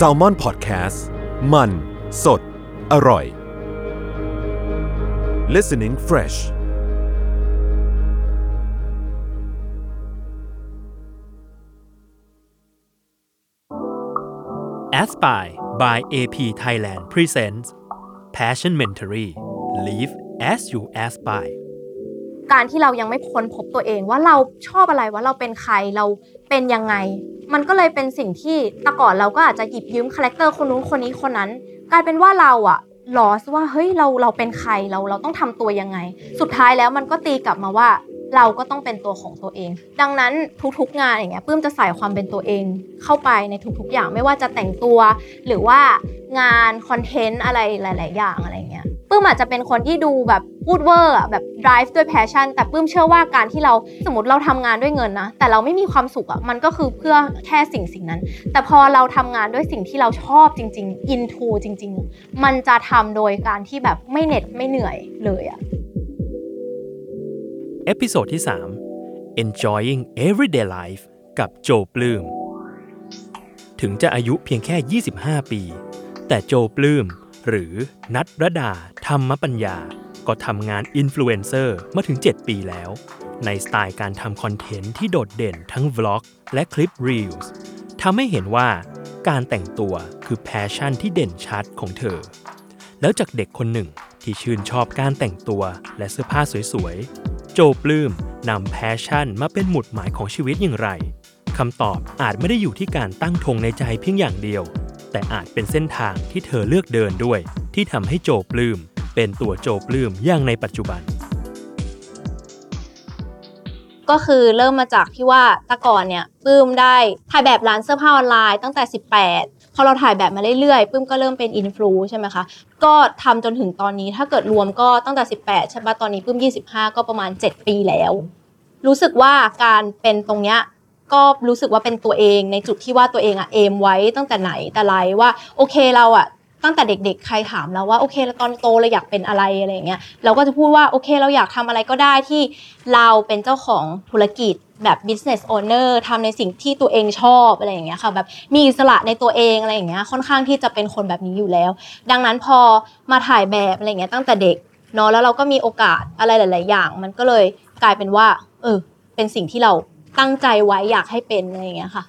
s a l ม o n PODCAST มัน สด อร่อย listening fresh Aspire by AP Thailand presents Passion Mentory Live as you aspire การที่เรายังไม่ค้นพบตัวเองว่าเราชอบอะไรว่าเราเป็นใครเรา เป็นยังไง มันก็เลยเป็นสิ่งที่แต่ก่อนเราก็อาจจะหยิบยืม character คนนู้นคนนี้คนนั้น กลายเป็นว่าเราอะ lost ว่าเฮ้ยเราเราเป็นใครเราเราต้องทำตัวยังไง สุดท้ายแล้วมันก็ตีกลับมาว่าเราก็ต้องเป็นตัวของตัวเอง ดังนั้นทุกๆงานอย่างเงี้ยปื้มจะใส่ความเป็นตัวเองเข้าไปในทุกๆอย่างไม่ว่าจะแต่งตัว หรือว่างาน content อะไรหลาย ๆ อย่างอะไรเงี้ย ปื้มอาจจะเป็นคนที่ดูแบบพูดเวอร์แบบ drive ด้วย passion แต่ปื้มเชื่อว่าการที่เราสมมติเราทำงานด้วยเงินนะ แต่เราไม่มีความสุขอะมันก็คือเพื่อแค่สิ่งสิ่งนั้น แต่พอเราทำงานด้วยสิ่งที่เราชอบจริง ๆ into จริง ๆ มันจะทำโดยการที่แบบไม่เหน็ดไม่เหนื่อยเลยอะ episode ที่ 3 Enjoying Everyday Life กับโจปลื้มถึงจะอายุเพียงแค่ 25 ปี แต่โจปลื้ม หรือนัทรดา ธรรมปัญญา ก็ทำงานอินฟลูเอนเซอร์มาถึง 7 ปีแล้ว ในสไตล์การทำ content ที่โดดเด่นทั้ง vlog และคลิป Reels ทำให้เห็นว่าการแต่งตัวคือ passion ที่เด่นชัดของเธอ แล้วจากเด็กคนหนึ่งที่ชื่นชอบการแต่งตัวและเสื้อผ้าสวยๆ โจปลื้มนำ passion มาเป็นหมุดหมายของชีวิตอย่างไรคำตอบอาจไม่ได้อยู่ที่การตั้งธงในใจเพียงอย่างเดียว แต่อาจเป็นเส้นทางที่เธอเลือกเดินด้วย ที่ทำให้โจปลืม เป็นตัวโจปลืมอย่างในปัจจุบัน ก็คือเริ่มมาจากที่ว่าต่ก่อนเนี่ยปื้มได้ถ่ายแบบร้านเสื้อผ้าออนไลน์ตั้งแต่ 18พอเราถ่ายแบบมาเรื่อยๆปื้มก็เริ่มเป็นอินฟลูใช่ไหมคะ ก็ทำจนถึงตอนนี้ถ้าเกิดรวมก็ตั้งแต่ 18ใช่ปะตอนนี้ปื้ม 25 ก็ประมาณ 7 ปีแล้ว รู้สึกว่าการเป็นตรงเนี้ย ก็รู้สึกว่าเป็นตัวเองในจุดที่ว่าตัวเองอะเอมไว้ตั้งแต่ไหนแต่ไรว่าโอเคเราอะตั้งแต่เด็กๆ ใครถามเราว่าโอเคแล้วตอนโตเราอยากเป็นอะไรอะไรอย่างเงี้ยเราก็จะพูดว่าโอเคเราอยากทำอะไรก็ได้ที่เราเป็นเจ้าของธุรกิจแบบ business owner ทำในสิ่งที่ตัวเองชอบอะไรอย่างเงี้ยค่ะแบบมีอิสระในตัวเองอะไรอย่างเงี้ยค่อนข้างที่จะเป็นคนแบบนี้อยู่แล้ว ดังนั้นพอมาถ่ายแบบอะไรเงี้ยตั้งแต่เด็กเนาะแล้วเราก็มีโอกาสอะไรหลาย ๆ อย่าง มันก็เลยกลายเป็นว่าเออเป็นสิ่งที่เรา ตั้งใจไว้อยากให้เป็นอะไรอย่างเงี้ยค่ะ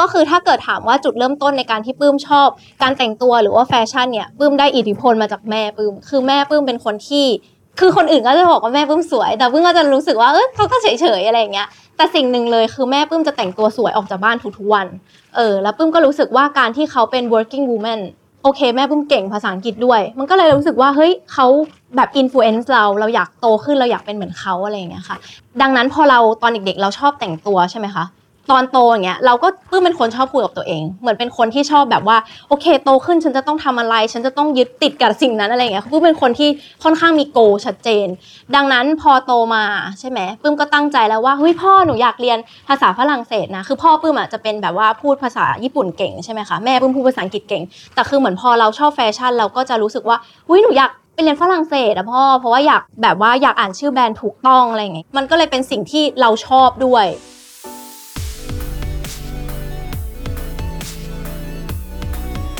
ก็คือถ้าเกิดถามว่าจุดเริ่มต้นในการที่ปื้มชอบ การแต่งตัวหรือว่าแฟชั่นเนี่ยปื้มได้อิทธิพลมาจากแม่ปื้มคือแม่ปื้มเป็นคนที่ คือคนอื่นก็จะบอกว่าแม่ปื้มสวย แต่ปื้มก็จะรู้สึกว่าเออเขาก็เฉยๆอะไรอย่างเงี้ยแต่สิ่งหนึ่งเลยคือแม่ปื้มจะแต่งตัวสวยออกจากบ้านทุกๆวันเออแล้วปื้มก็รู้สึกว่าการที่เขาเป็น working woman โอเค แม่ปื้มเก่งภาษาอังกฤษด้วย มันก็เลยรู้สึกว่าเฮ้ยเขาแบบ influence เราเราอยากโตขึ้นเราอยากเป็นเหมือนเขาอะไรอย่างเงี้ยค่ะ ดังนั้นพอเราตอนเด็กๆ เราชอบแต่งตัวใช่ไหมคะ ตอนโตอย่างเงี้ยเราก็ปื้มเป็นคนชอบคุยกับตัวเอง เหมือนเป็นคนที่ชอบแบบว่าโอเคโตขึ้นฉันจะต้องทำอะไร ฉันจะต้องยึดติดกับสิ่งนั้นอะไรเงี้ยปื้มเป็นคนที่ค่อนข้างมีโกชัดเจน ดังนั้นพอโตมาใช่ไหมปื้มก็ตั้งใจแล้วว่าเฮ้ยพ่อหนูอยากเรียนภาษาฝรั่งเศสนะคือพ่อปื้มอะจะเป็นแบบว่าพูดภาษาญี่ปุ่นเก่งใช่ไหมคะแม่ปื้มพูดภาษาอังกฤษเก่ง แต่คือเหมือนพอเราชอบแฟชั่นเราก็จะรู้สึกว่าอุ้ยหนูอยากไปเรียนฝรั่งเศสอะพ่อ เพราะว่าอยากแบบว่าอยากอ่านชื่อแบรนด์ถูกต้องอะไรอย่างเงี้ย มันก็เลยเป็นสิ่งที่เราชอบด้วย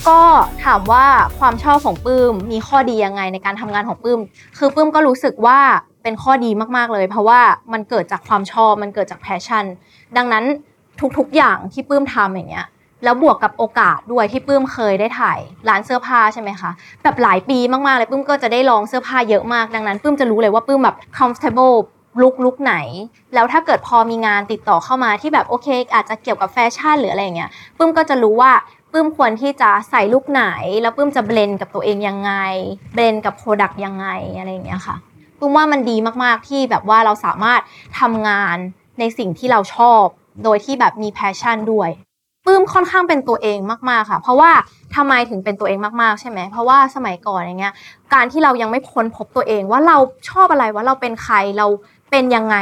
ก็ถามว่าความชอบของปื้มมีข้อดียังไงในการทำงานของปื้ม คือปื้มก็รู้สึกว่าเป็นข้อดีมากๆเลย เพราะว่ามันเกิดจากความชอบมันเกิดจากแพชชั่น ดังนั้นทุกๆอย่างที่ปื้มทำอย่างเงี้ยแล้วบวกกับโอกาสด้วยที่ปื้มเคยได้ถ่ายร้านเสื้อผ้าใช่ไหมคะแบบหลายปีมากๆเลยปื้มก็จะได้ลองเสื้อผ้าเยอะมากดังนั้นปื้มจะรู้เลยว่าปื้มแบบ comfortable ลุกลุกไหน แล้วถ้าเกิดพอมีงานติดต่อเข้ามาที่แบบโอเค อาจจะเกี่ยวกับแฟชั่นหรืออะไรอย่างเงี้ยปื้มก็จะรู้ว่า ปื้มควรที่จะใส่ look ไหน แล้วปื้มจะ blend กับตัวเองยังไง blend กับ product ยังไงอะไรอย่างเงี้ยค่ะปื้มว่ามันดีมากๆที่แบบว่าเราสามารถทำงานในสิ่งที่เราชอบ โดยที่แบบมี passion ด้วยปื้มค่อนข้างเป็นตัวเองมากๆค่ะ เพราะว่าทำไมถึงเป็นตัวเองมากๆใช่ไหมเพราะว่าสมัยก่อนอย่างเงี้ย การที่เรายังไม่ค้นพบตัวเองว่าเราชอบอะไรว่าเราเป็นใครเราเป็นยังไง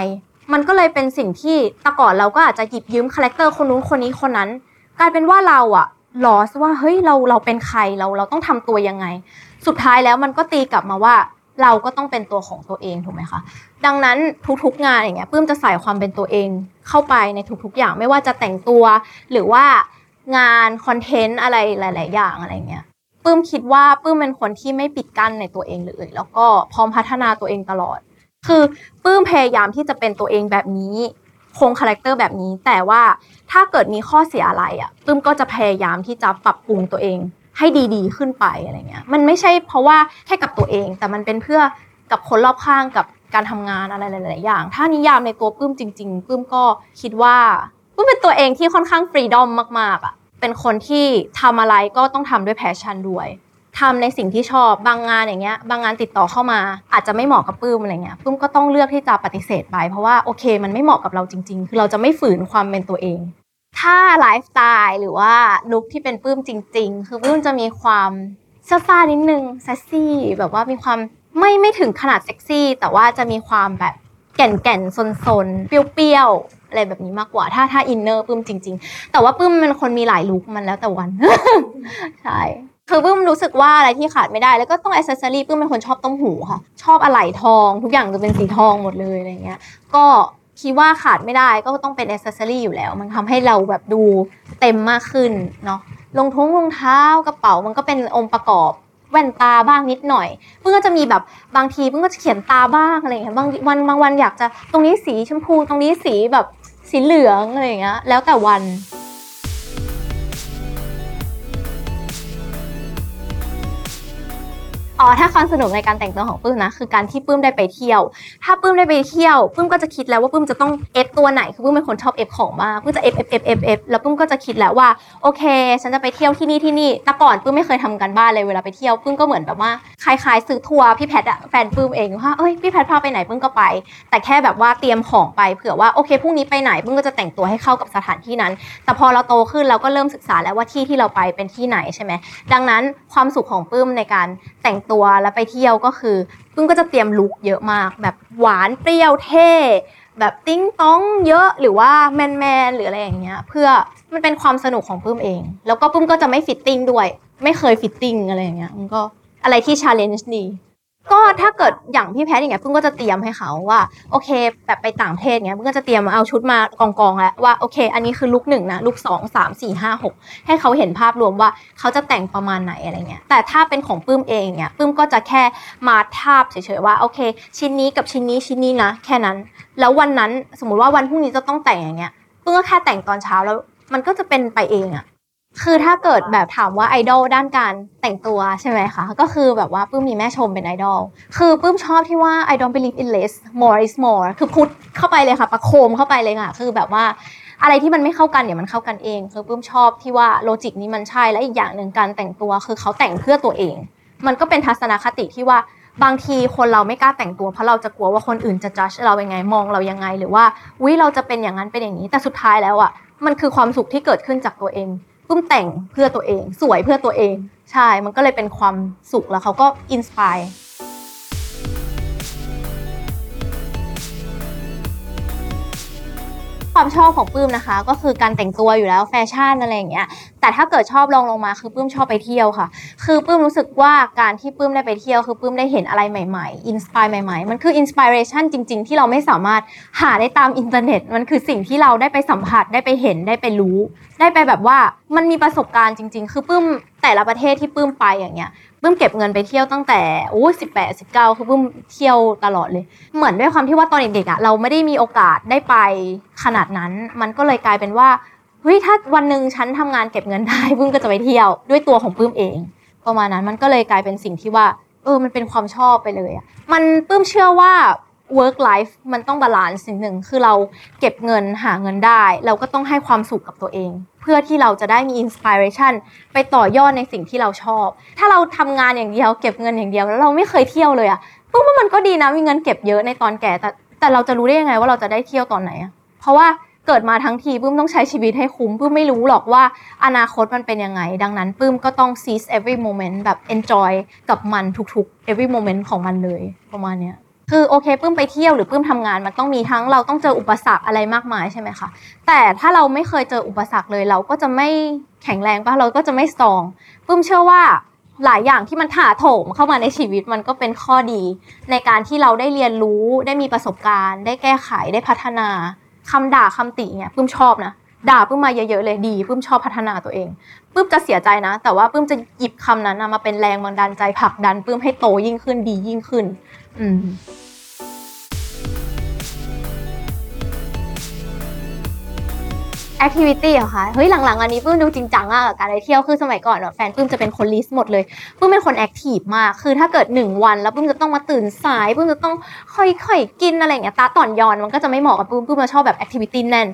มันก็เลยเป็นสิ่งที่แต่ก่อนเราก็อาจจะหยิบยืม character คนนู้นคนนี้คนนั้น กลายเป็นว่าเราอะ lost ว่าเฮ้ยเราเราเป็นใครเราเราต้องทำตัวยังไง สุดท้ายแล้วมันก็ตีกลับมาว่าเราก็ต้องเป็นตัวของตัวเองถูกไหมคะดังนั้นทุกๆงานอย่างเงี้ยปื้มจะใส่ความเป็นตัวเองเข้าไปในทุกๆอย่างไม่ว่าจะแต่งตัว หรือว่างาน content อะไรหลาย ๆ อย่างอะไรเงี้ยปื้มคิดว่าปื้มเป็นคนที่ไม่ปิดกั้นในตัวเองเลย แล้วก็พร้อมพัฒนาตัวเองตลอด คือปื้มพยายามที่จะเป็นตัวเองแบบนี้ คงคาแรคเตอร์แบบนี้ แต่ว่าถ้าเกิดมีข้อเสียอะไรอะปื้มก็จะพยายามที่จะปรับปรุงตัวเองให้ดีๆ ขึ้นไปอะไรเงี้ย มันไม่ใช่เพราะว่าแค่กับตัวเอง แต่มันเป็นเพื่อกับคนรอบข้างกับการทำงานอะไรหลายๆอย่าง ถ้านิยามในตัวปื้มจริง ๆปื้มก็คิดว่าปื้มเป็นตัวเองที่ค่อนข้าง freedom มากๆอะเป็นคนที่ทำอะไรก็ต้องทำด้วย passion ด้วย ทำในสิ่งที่ชอบบางงานอย่างเงี้ยบางงานติดต่อเข้ามา อาจจะไม่เหมาะกับปื้มอะไรเงี้ยปื้มก็ต้องเลือกที่จะปฏิเสธไป เพราะว่าโอเค มันไม่เหมาะกับเราจริง ๆ คือเราจะไม่ฝืนความเป็นตัวเอง ถ้าไลฟ์สไตล์หรือว่าลุคที่เป็นปื้มจริง ๆ คือปื้มจะมีความซ่าๆนิดนึงเซ็กซี่แบบว่ามีความไม่ไม่ถึงขนาดเซ็กซี่ แต่ว่าจะมีความแบบแก่นแก่นๆซนๆเปรี้ยวๆอะไรแบบนี้มากกว่า ถ้าถ้า inner ปื้มจริง ๆ แต่ว่าปื้มเป็นคนมีหลายลุคมันแล้วแต่วันใช่ คือปื้มรู้สึกว่าอะไรที่ขาดไม่ได้ แล้วก็ต้องอ c เซสซอรี่ปื้มเป็นคนชอบต้มหูค่ะ ชอบอะไหล่ทอง ทุกอย่างจะเป็นสีทองหมดเลยอะไรเงี้ย ก็คิดว่าขาดไม่ได้ก็ต้องเป็นอ c เซสซอรี่อยู่แล้ว มันทำให้เราแบบดูเต็มมากขึ้นเนาะรองท้องรองเท้ากระเป๋ามันก็เป็นองค์ประกอบแว่นตาบ้างนิดหน่อยเพิ่งก็จะมีแบบบางทีเพิ่งก็จะเขียนตาบ้างอะไรอย่างเงี้ยบางวันบางวันอยากจะตรงนี้สีชมพูตรงนี้สีแบบสีเหลืองอะไรอย่างเงี้ยแล้วแต่วัน อ๋อถ้าความสนุกในการแต่งตัวของปื้มนะคือการที่ปื้มได้ไปเที่ยว ถ้าปื้มได้ไปเที่ยวปื้มก็จะคิดแล้วว่าปื้มจะต้อง F ตัวไหนคือปื้มเป็นคนชอบ F ของมากปื้มจะ F F F F F แล้วปื้มก็จะคิดแล้วว่าโอเค ฉันจะไปเที่ยวที่นี่ที่นี่แต่ก่อนปื้มไม่เคยทำการบ้านเลยเวลาไปเที่ยวปื้มก็เหมือนแบบว่าคล้ายๆซื้อทัวร์พี่แพทอะแฟนปื้มเองว่าเอ้ยพี่แพทพาไปไหนปื้มก็ไป แต่แค่แบบว่าเตรียมของไปเผื่อว่าโอเคพรุ่งนี้ไปไหนปื้มก็จะแต่งตัวให้เข้ากับสถานที่นั้น แต่พอเราโตขึ้นเราก็เริ่มศึกษาแล้วว่าที่ที่เราไปเป็นที่ไหนใช่ไหมดังนั้นความสุขของปื้มในการแต่งตัวแล้วไปเที่ยวก็คือปื้มก็จะเตรียมลุคเยอะมาก แบบหวานเปรี้ยวเท่แบบติงต๊องเยอะหรือว่าแมนแมนหรืออะไรอย่างเงี้ย เพื่อมันเป็นความสนุกของปื้มเอง แล้วก็ปื้มก็จะไม่ fitting ด้วย ไม่เคย fitting อะไรอย่างเงี้ยมันก็อะไรที่ challenge ดี ก็ถ้าเกิดอย่างพี่แพทย์อย่างเงี้ยปื้มก็จะเตรียมให้เขาว่าโอเค แบบไปต่างประเทศเงี้ยปื้มก็จะเตรียมเอาชุดมากองกองๆแล้วว่าโอเค อันนี้คือลุคหนึ่งนะลุคสองสามสี่ห้าหกให้เขาเห็นภาพรวมว่าเขาจะแต่งประมาณไหนอะไรเงี้ยแต่ถ้าเป็นของปื้มเองเงี้ยปื้มก็จะแค่มาทาบเฉยๆว่าโอเค ชิ้นนี้กับชิ้นนี้ชิ้นนี้นะ แค่นั้น แล้ววันนั้นสมมติว่าวันพรุ่งนี้จะต้องแต่งอย่างเงี้ยปื้มก็แค่แต่งตอนเช้าแล้ว มันก็จะเป็นไปเองอะ คือถ้าเกิดแบบถามว่าไอดอลด้านการแต่งตัวใช่ไหมคะ ก็คือแบบว่าปื้มมีแม่ชมเป็นไอดอล คือปื้มชอบที่ว่า I don't believe in less more is more คือพุทเข้าไปเลยค่ะประโคมเข้าไปเลยค่ะ คือแบบว่าอะไรที่มันไม่เข้ากันเดี๋ยมันเข้ากันเอง คือปื้มชอบที่ว่า logic นี้มันใช่และอีกอย่างหนึ่งการแต่งตัวคือเขาแต่งเพื่อตัวเอง มันก็เป็นทัศนคติที่ว่าบางทีคนเราไม่กล้าแต่งตัวเพราะเราจะกลัวว่าคนอื่นจะจัดเรายังไงมองเรายังไง หรือว่าวิเราจะเป็นอย่างนั้นเป็นอย่างนี้แต่สุดท้ายแล้วอะมันคือความสุขที่เกิดขึ้นจากตัวเอง ปื้มแต่งเพื่อตัวเอง สวยเพื่อตัวเอง ใช่ มันก็เลยเป็นความสุขแล้วเขาก็ inspire ความชอบของปื้มนะคะ ก็คือการแต่งตัวอยู่แล้วแฟชั่นอะไรอย่างเงี้ยแต่ถ้าเกิดชอบรองลงมาคือปื้มชอบไปเที่ยวค่ะ คือปื้มรู้สึกว่าการที่ปื้มได้ไปเที่ยวคือปื้มได้เห็นอะไรใหม่ๆ inspire ใหม่ๆ มันคือ inspiration จริง ๆ ที่เราไม่สามารถหาได้ตามอินเทอร์เน็ต มันคือสิ่งที่เราได้ไปสัมผัสได้ไปเห็นได้ไปรู้ ได้ไปแบบว่ามันมีประสบการณ์จริง ๆ คือปื้มแต่ละประเทศที่ปื้มไปอย่างเงี้ยปื้มเก็บเงินไปเที่ยวตั้งแต่โอ้สิบแปดสิบเก้าคือปื้มเที่ยวตลอดเลย เหมือนด้วยความที่ว่าตอนเด็กๆอะเราไม่ได้มีโอกาสได้ไปขนาดนั้น มันก็เลยกลายเป็นว่าเฮ้ยถ้าวันหนึ่งฉันทำงานเก็บเงินได้ปื้มก็จะไปเที่ยวด้วยตัวของปื้มเอง ประมาณนั้นมันก็เลยกลายเป็นสิ่งที่ว่าเออมันเป็นความชอบไปเลยอะมันปื้มเชื่อว่า work life มันต้อง balance สิ่งหนึ่งคือเราเก็บเงินหาเงินได้ เราก็ต้องให้ความสุขกับตัวเอง เพื่อที่เราจะได้มี inspiration ไปต่อยอดในสิ่งที่เราชอบ ถ้าเราทำงานอย่างเดียวเก็บเงินอย่างเดียวแล้วเราไม่เคยเที่ยวเลยอะปุ๊บว่ามันก็ดีนะมีเงินเก็บเยอะในตอนแก่แต่แต่เราจะรู้ได้ยังไงว่าเราจะได้เที่ยวตอนไหนอะเพราะว่าเกิดมาทั้งทีปื้มต้องใช้ชีวิตให้คุ้มปื้มไม่รู้หรอกว่าอนาคตมันเป็นยังไง ดังนั้นปื้มก็ต้อง seize every moment แบบ enjoy กับมันทุกๆ every moment ของมันเลยประมาณเนี้ย คือโอเคปื้มไปเที่ยวหรือปื้มทำงานมันต้องมีทั้งเราต้องเจออุปสรรคอะไรมากมายใช่ไหมคะแต่ถ้าเราไม่เคยเจออุปสรรคเลยเราก็จะไม่แข็งแรงปะเราก็จะไม่สตรองปื้มเชื่อว่าหลายอย่างที่มันถาโถมเข้ามาในชีวิตมันก็เป็นข้อดี ในการที่เราได้เรียนรู้ได้มีประสบการณ์ ได้แก้ไขได้พัฒนาคำด่าคำติเนี่ยปื้มชอบนะด่าปื้มมาเยอะๆเลยดีปื้มชอบพัฒนาตัวเอง ปื้มจะเสียใจนะ แต่ว่าปื้มจะหยิบคำนั้นนะมาเป็นแรงบันดาลใจผลักดันปื้มให้โตยิ่งขึ้นดียิ่งขึ้น อืมactivity เหรอคะ เฮ้ยหลังๆ อันนี้ปื้มดูจริงจังมากกับการไปเที่ยว คือสมัยก่อนแฟนปื้มจะเป็นคน list หมดเลยปื้มเป็นคน active มาก คือถ้าเกิด 1 วัน แล้วปื้มจะต้องมาตื่นสายปื้มจะต้องค่อยๆ กินอะไรอย่างเงี้ย ต๊ะต่อนยอนมันก็จะไม่เหมาะกับปื้มปื้มมาชอบแบบ activity แน่น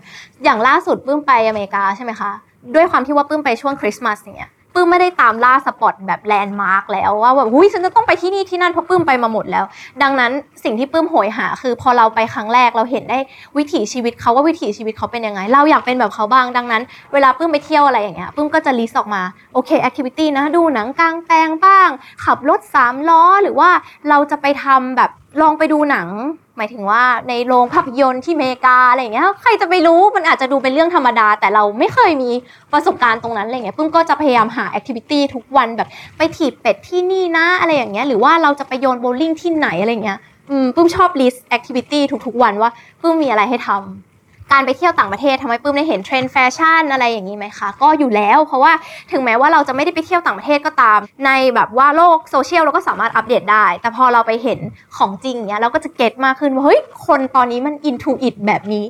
อย่างล่าสุดปื้มไปอเมริกาใช่ไหมคะ ด้วยความที่ว่าปื้มไปช่วงคริสต์มาสเงี้ยปื้มไม่ได้ตามล่า spot แบบแลนด์มาร์กแล้วว่าแบบหุ้ยฉันจะต้องไปที่นี่ที่นั่นเพราะปื้มไปมาหมดแล้ว ดังนั้นสิ่งที่ปื้มโหยหา คือพอเราไปครั้งแรกเราเห็นได้วิถีชีวิตเขาว่าวิถีชีวิตเขาเป็นยังไง เราอยากเป็นแบบเขาบ้างดังนั้น เวลาปื้มไปเที่ยวอะไรอย่างเงี้ยปื้มก็จะ list ออกมาโอเค activity นะดูหนังกลางแปลงบ้าง ขับรถสามล้อหรือว่าเราจะไปทำแบบลองไปดูหนัง หมายถึงว่าในโรงภาพยนตร์ที่อเมริกาอะไรอย่างเงี้ยใครจะไปรู้มันอาจจะดูเป็นเรื่องธรรมดา แต่เราไม่เคยมีประสบการณ์ตรงนั้นอะไรเงี้ยปื้มก็จะพยายามหา activity ทุกวันแบบไปถีบเป็ดที่นี่นะอะไรอย่างเงี้ยหรือว่าเราจะไปโยนโบว์ลิ่งที่ไหนอะไรเงี้ยอืมปื้มชอบ list activity ทุกๆวันว่าปื้มมีอะไรให้ทำ การไปเที่ยวต่างประเทศทำให้ปื้มได้เห็นเทรนด์แฟชั่นอะไรอย่างนี้ไหมคะ ก็อยู่แล้วเพราะว่าถึงแม้ว่าเราจะไม่ได้ไปเที่ยวต่างประเทศก็ตาม ในแบบว่าโลกโซเชียลเราก็สามารถอัปเดตได้ แต่พอเราไปเห็นของจริงเนี้ยเราก็จะ get มากขึ้นว่าเฮ้ยคนตอนนี้มัน into it แบบนี้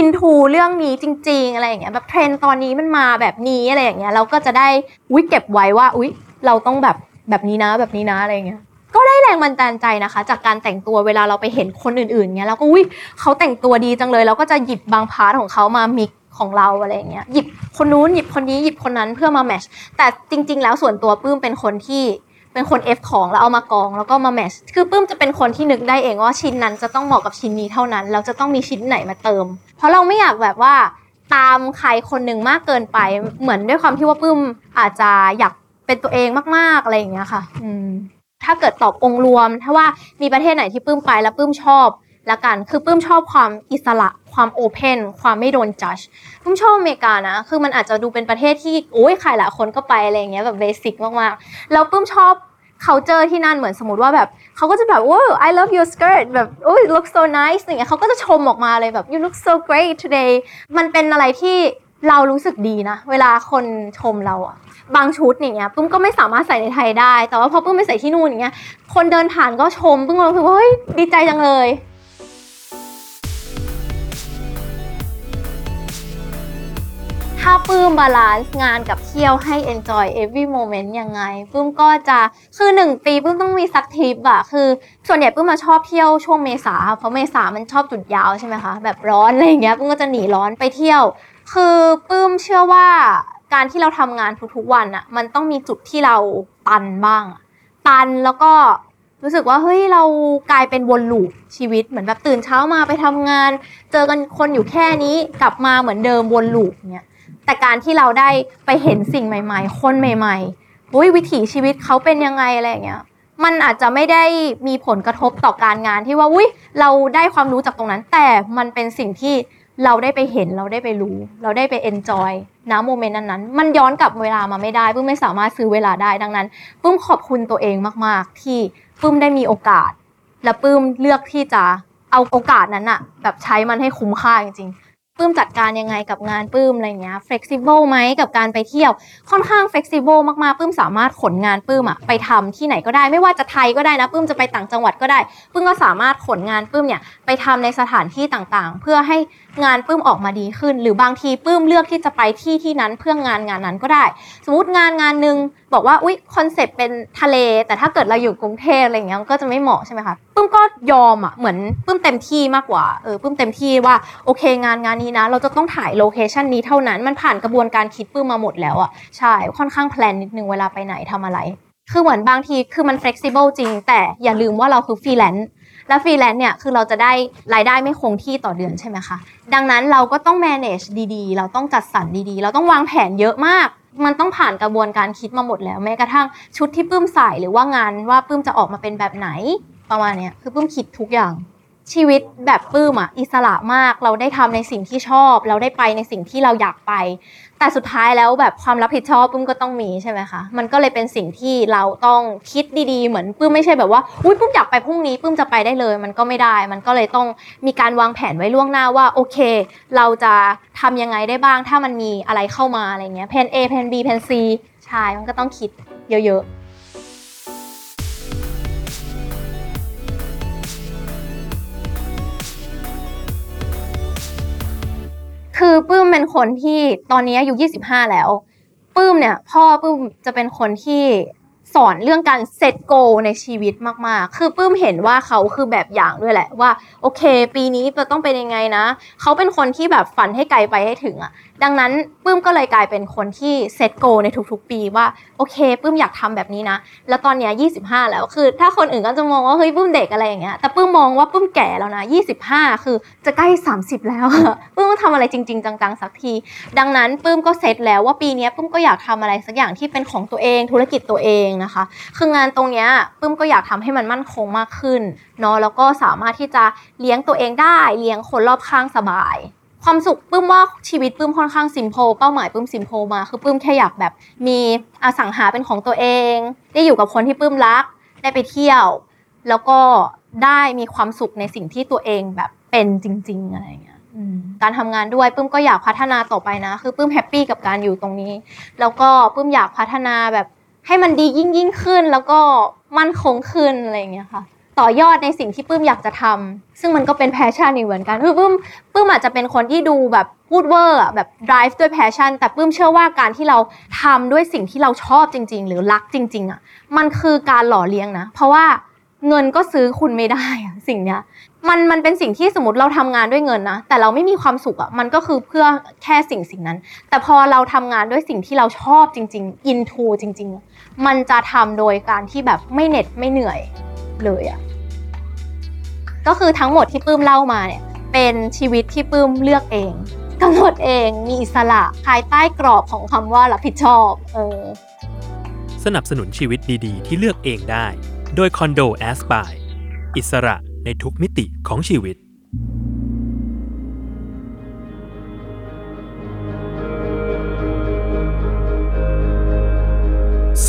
into เรื่องนี้จริง ๆ อะไรอย่างเงี้ยแบบเทรนด์ตอนนี้มันมาแบบนี้อะไรอย่างเงี้ยเราก็จะได้วิเก็บไว้ว่าอุ๊ยเราต้องแบบแบบนี้นะแบบนี้นะอะไรอย่างเงี้ย แรงบันดาลใจนะคะ จากการแต่งตัวเวลาเราไปเห็นคนอื่นๆเงี้ยเราก็อุ้ยเขาแต่งตัวดีจังเลยเราก็จะหยิบบาง part ของเขามา mix ของเราอะไรเงี้ยหยิบคนนู้นหยิบคนนี้หยิบคนนั้นเพื่อมา match แต่จริง ๆ แล้วส่วนตัวปื้มเป็นคนที่เป็นคน F ของแล้วเอามากองแล้วก็มา match คือปื้มจะเป็นคนที่นึกได้เองว่าชิ้นนั้นจะต้องเหมาะกับชิ้นนี้เท่านั้น เราจะต้องมีชิ้นไหนมาเติม เพราะเราไม่อยากแบบว่าตามใครคนหนึ่งมากเกินไป เหมือนด้วยความที่ว่าปื้มอาจจะอยากเป็นตัวเองมากๆอะไรอย่างเงี้ยค่ะ อืม ถ้าเกิดตอบองค์รวม ถ้าว่ามีประเทศไหนที่ปื้มไปแล้วปื้มชอบละกัน คือปื้มชอบความอิสระ ความโอเพนความไม่โดนจัดปื้มชอบอเมริกานะ คือมันอาจจะดูเป็นประเทศที่โอ้ยใครหลายคนก็ไปอะไรอย่างเงี้ยแบบเบสิกมากๆ แล้วปื้มชอบ culture ที่นั่นเหมือนสมมติว่าแบบเขาก็จะแบบว้า I love your skirt แบบโอ้ย look so nice อย่างเงี้ยเขาก็จะชมออกมาเลยแบบ you look so great today มันเป็นอะไรที่เรารู้สึกดีนะ เวลาคนชมเราอะ บางชุดอย่างเงี้ยปื้มก็ไม่สามารถใส่ในไทยได้ แต่ว่าพอปื้มไปใส่ที่นู่นอย่างเงี้ยคนเดินผ่านก็ชมปื้มก็รู้สึกว่าเฮ้ยดีใจจังเลยถ้าปื้ม balance งานกับเที่ยวให้ enjoy every moment ยังไงปื้มก็จะคือหนึ่งปีปื้มต้องมีสักทริปอะคือ ส่วนใหญ่ปื้มมาชอบเที่ยวช่วงเมษาเพราะเมษามันชอบหยุดยาวใช่ไหมคะ แบบร้อนอะไรอย่างเงี้ยปื้มก็จะหนีร้อนไปเที่ยว คือปื้มเชื่อว่า การที่เราทำงานทุกๆวันอะมันต้องมีจุดที่เราตันบ้าง ตันแล้วก็รู้สึกว่าเฮ้ยเรากลายเป็นวนลูปชีวิตเหมือนแบบตื่นเช้ามาไปทำงาน เจอกันคนอยู่แค่นี้กลับมาเหมือนเดิมวนลูปเนี่ยแต่การที่เราได้ไปเห็นสิ่งใหม่ ๆ คนใหม่ๆอุ้ยวิถีชีวิตเขาเป็นยังไงอะไรอย่างเงี้ยมันอาจจะไม่ได้มีผลกระทบต่อการงานที่ว่าอุ้ยเราได้ความรู้จากตรงนั้น แต่มันเป็นสิ่งที่เราได้ไปเห็นเราได้ไปรู้ เราได้ไปเอนจอย นะโมเมนต์นั้นๆ มันย้อนกลับเวลามาไม่ได้ปุ้มไม่สามารถซื้อเวลาได้ดังนั้นปุ้มขอบคุณตัวเองมากๆ ที่ปุ้มได้มีโอกาส และปุ้มเลือกที่จะเอาโอกาสนั้นอะแบบใช้มันให้คุ้มค่าจริงๆปื้มจัดการยังไงกับงานปื้มอะไรเงี้ย flexible ไหมกับการไปเที่ยว ค่อนข้าง flexible มากๆปื้มสามารถขนงานปื้มอะไปทำที่ไหนก็ได้ ไม่ว่าจะไทยก็ได้นะปื้มจะไปต่างจังหวัดก็ได้ปื้มก็สามารถขนงานปื้มเนี่ยไปทำในสถานที่ต่างๆ เพื่อให้งานปื้มออกมาดีขึ้น หรือบางทีปื้มเลือกที่จะไปที่ที่นั้นเพื่องานงานนั้นก็ได้ สมมติงานงานหนึ่งบอกว่าอุ๊ยคอนเซปต์เป็นทะเล แต่ถ้าเกิดเราอยู่กรุงเทพอะไรเงี้ยมันก็จะไม่เหมาะใช่ไหมคะปื้มก็ยอมอะเหมือนปื้มเต็มที่มากกว่าเออปื้มเต็มที่ว่าโอเคงานงานนี้นะ เราจะต้องถ่าย location นี้เท่านั้นมันผ่านกระบวนการคิดปื้มมาหมดแล้วอะใช่ค่อนข้าง plan นิดนึงเวลาไปไหนทำอะไรคือเหมือนบางทีคือมัน flexible จริง แต่อย่าลืมว่าเราคือฟรีแลนซ์ และฟรีแลนซ์เนี่ยคือเราจะได้รายได้ไม่คงที่ต่อเดือนใช่ไหมคะ ดังนั้นเราก็ต้อง manage ดีๆ เราต้องจัดสรรดีๆ เราต้องวางแผนเยอะมาก มันต้องผ่านกระบวนการคิดมาหมดแล้ว แม้กระทั่งชุดที่ปื้มใส่หรือว่างานว่าปื้มจะออกมาเป็นแบบไหนประมาณเนี้ยคือปื้มคิดทุกอย่าง ชีวิตแบบปื้มอะอิสระมากเราได้ทำในสิ่งที่ชอบ เราได้ไปในสิ่งที่เราอยากไป แต่สุดท้ายแล้วแบบความรับผิดชอบปึ้มก็ต้องมีใช่ไหมคะมันก็เลยเป็นสิ่งที่เราต้องคิดดีๆ เหมือนปึ้มไม่ใช่แบบว่าอุ้ยปึ้มอยากไปพรุ่งนี้ปึ้มจะไปได้เลย มันก็ไม่ได้ มันก็เลยต้องมีการวางแผนไว้ล่วงหน้าว่าโอเค เราจะทำยังไงได้บ้าง ถ้ามันมีอะไรเข้ามาอะไรเงี้ยแผน A แผน B แผน C ใช่มันก็ต้องคิดเยอะๆ คือปื้มเป็นคนที่ตอนนี้อายุ25 แล้ว ปื้มเนี่ย พ่อปื้มจะเป็นคนที่ สอนเรื่องการเซตโกในชีวิตมากๆ คือปื้มเห็นว่าเขาคือแบบอย่างด้วยแหละว่า โอเค ปีนี้จะต้องเป็นยังไงนะ เขาเป็นคนที่แบบฝันให้ไกลไปให้ถึงอะดังนั้นปื้มก็เลยกลายเป็นคนที่เซตโกในทุกๆ ปีว่าโอเคปื้มอยากทำแบบนี้นะ แล้วตอนเนี้ย25 แล้วคือ ถ้าคนอื่นก็จะมองว่าเฮ้ยปื้มเด็กอะไรอย่างเงี้ย แต่ปื้มมองว่าปื้มแก่แล้วนะ25 คือจะใกล้ 30 แล้วปื้มต้องทำอะไรจริง ๆ จังๆสักที ดังนั้นปื้มก็เซตแล้วว่าปีนี้ปื้มก็อยากทำอะไรสักอย่างที่เป็นของตัวเองธุรกิจตัวเองนะคะ คืองานตรงเนี้ยปื้มก็อยากทำให้มันมั่นคงมากขึ้นเนาะแล้วก็สามารถที่จะเลี้ยงตัวเองได้เลี้ยงคนรอบข้างสบาย ความสุขปื้มว่าชีวิตปื้มค่อนข้างซิมโพเป้าหมายปื้มซิมโพมาคือปื้มแค่อยากแบบมีอสังหาเป็นของตัวเอง ได้อยู่กับคนที่ปื้มรัก ได้ไปเที่ยว แล้วก็ได้มีความสุขในสิ่งที่ตัวเองแบบเป็นจริง ๆ อะไรเงี้ยการทำงานด้วยปื้มก็อยากพัฒนาต่อไปนะ คือปื้ม happy กับการอยู่ตรงนี้ แล้วก็ปื้มอยากพัฒนาแบบ ให้มันดียิ่งยิ่งขึ้นแล้วก็มั่นคงขึ้นอะไรอย่างเงี้ยค่ะ ต่อยอดในสิ่งที่ปื้มอยากจะทำซึ่งมันก็เป็น passion อีกเหมือนกันคือปื้มปื้มอาจจะเป็นคนที่ดูแบบพูดเวอร์แบบ drive ด้วย passion แต่ปื้มเชื่อว่าการที่เราทำด้วยสิ่งที่เราชอบจริง ๆ หรือรักจริง ๆอะมันคือการหล่อเลี้ยงนะ เพราะว่าเงินก็ซื้อคุณไม่ได้อะสิ่งเนี้ยมันมันเป็นสิ่งที่สมมติเราทำงานด้วยเงินนะ แต่เราไม่มีความสุขอะ่ะมันก็คือเพื่อแค่สิ่งสิ่งนั้น แต่พอเราทำงานด้วยสิ่งที่เราชอบจริง ๆ into จริง ๆ มันจะทำโดยการที่แบบไม่เหน็ดไม่เหนื่อยเลยอะก็คือทั้งหมดที่ปื้มเล่ามาเนี่ยเป็นชีวิตที่ปื้มเลือกเองกำหนดเองมีอิสระภายใต้กรอบของคำว่ารับผิดชอบเออสนับสนุนชีวิตดีๆ ที่เลือกเองได้ โดยคอนโด Aspire อิสระในทุกมิติของชีวิต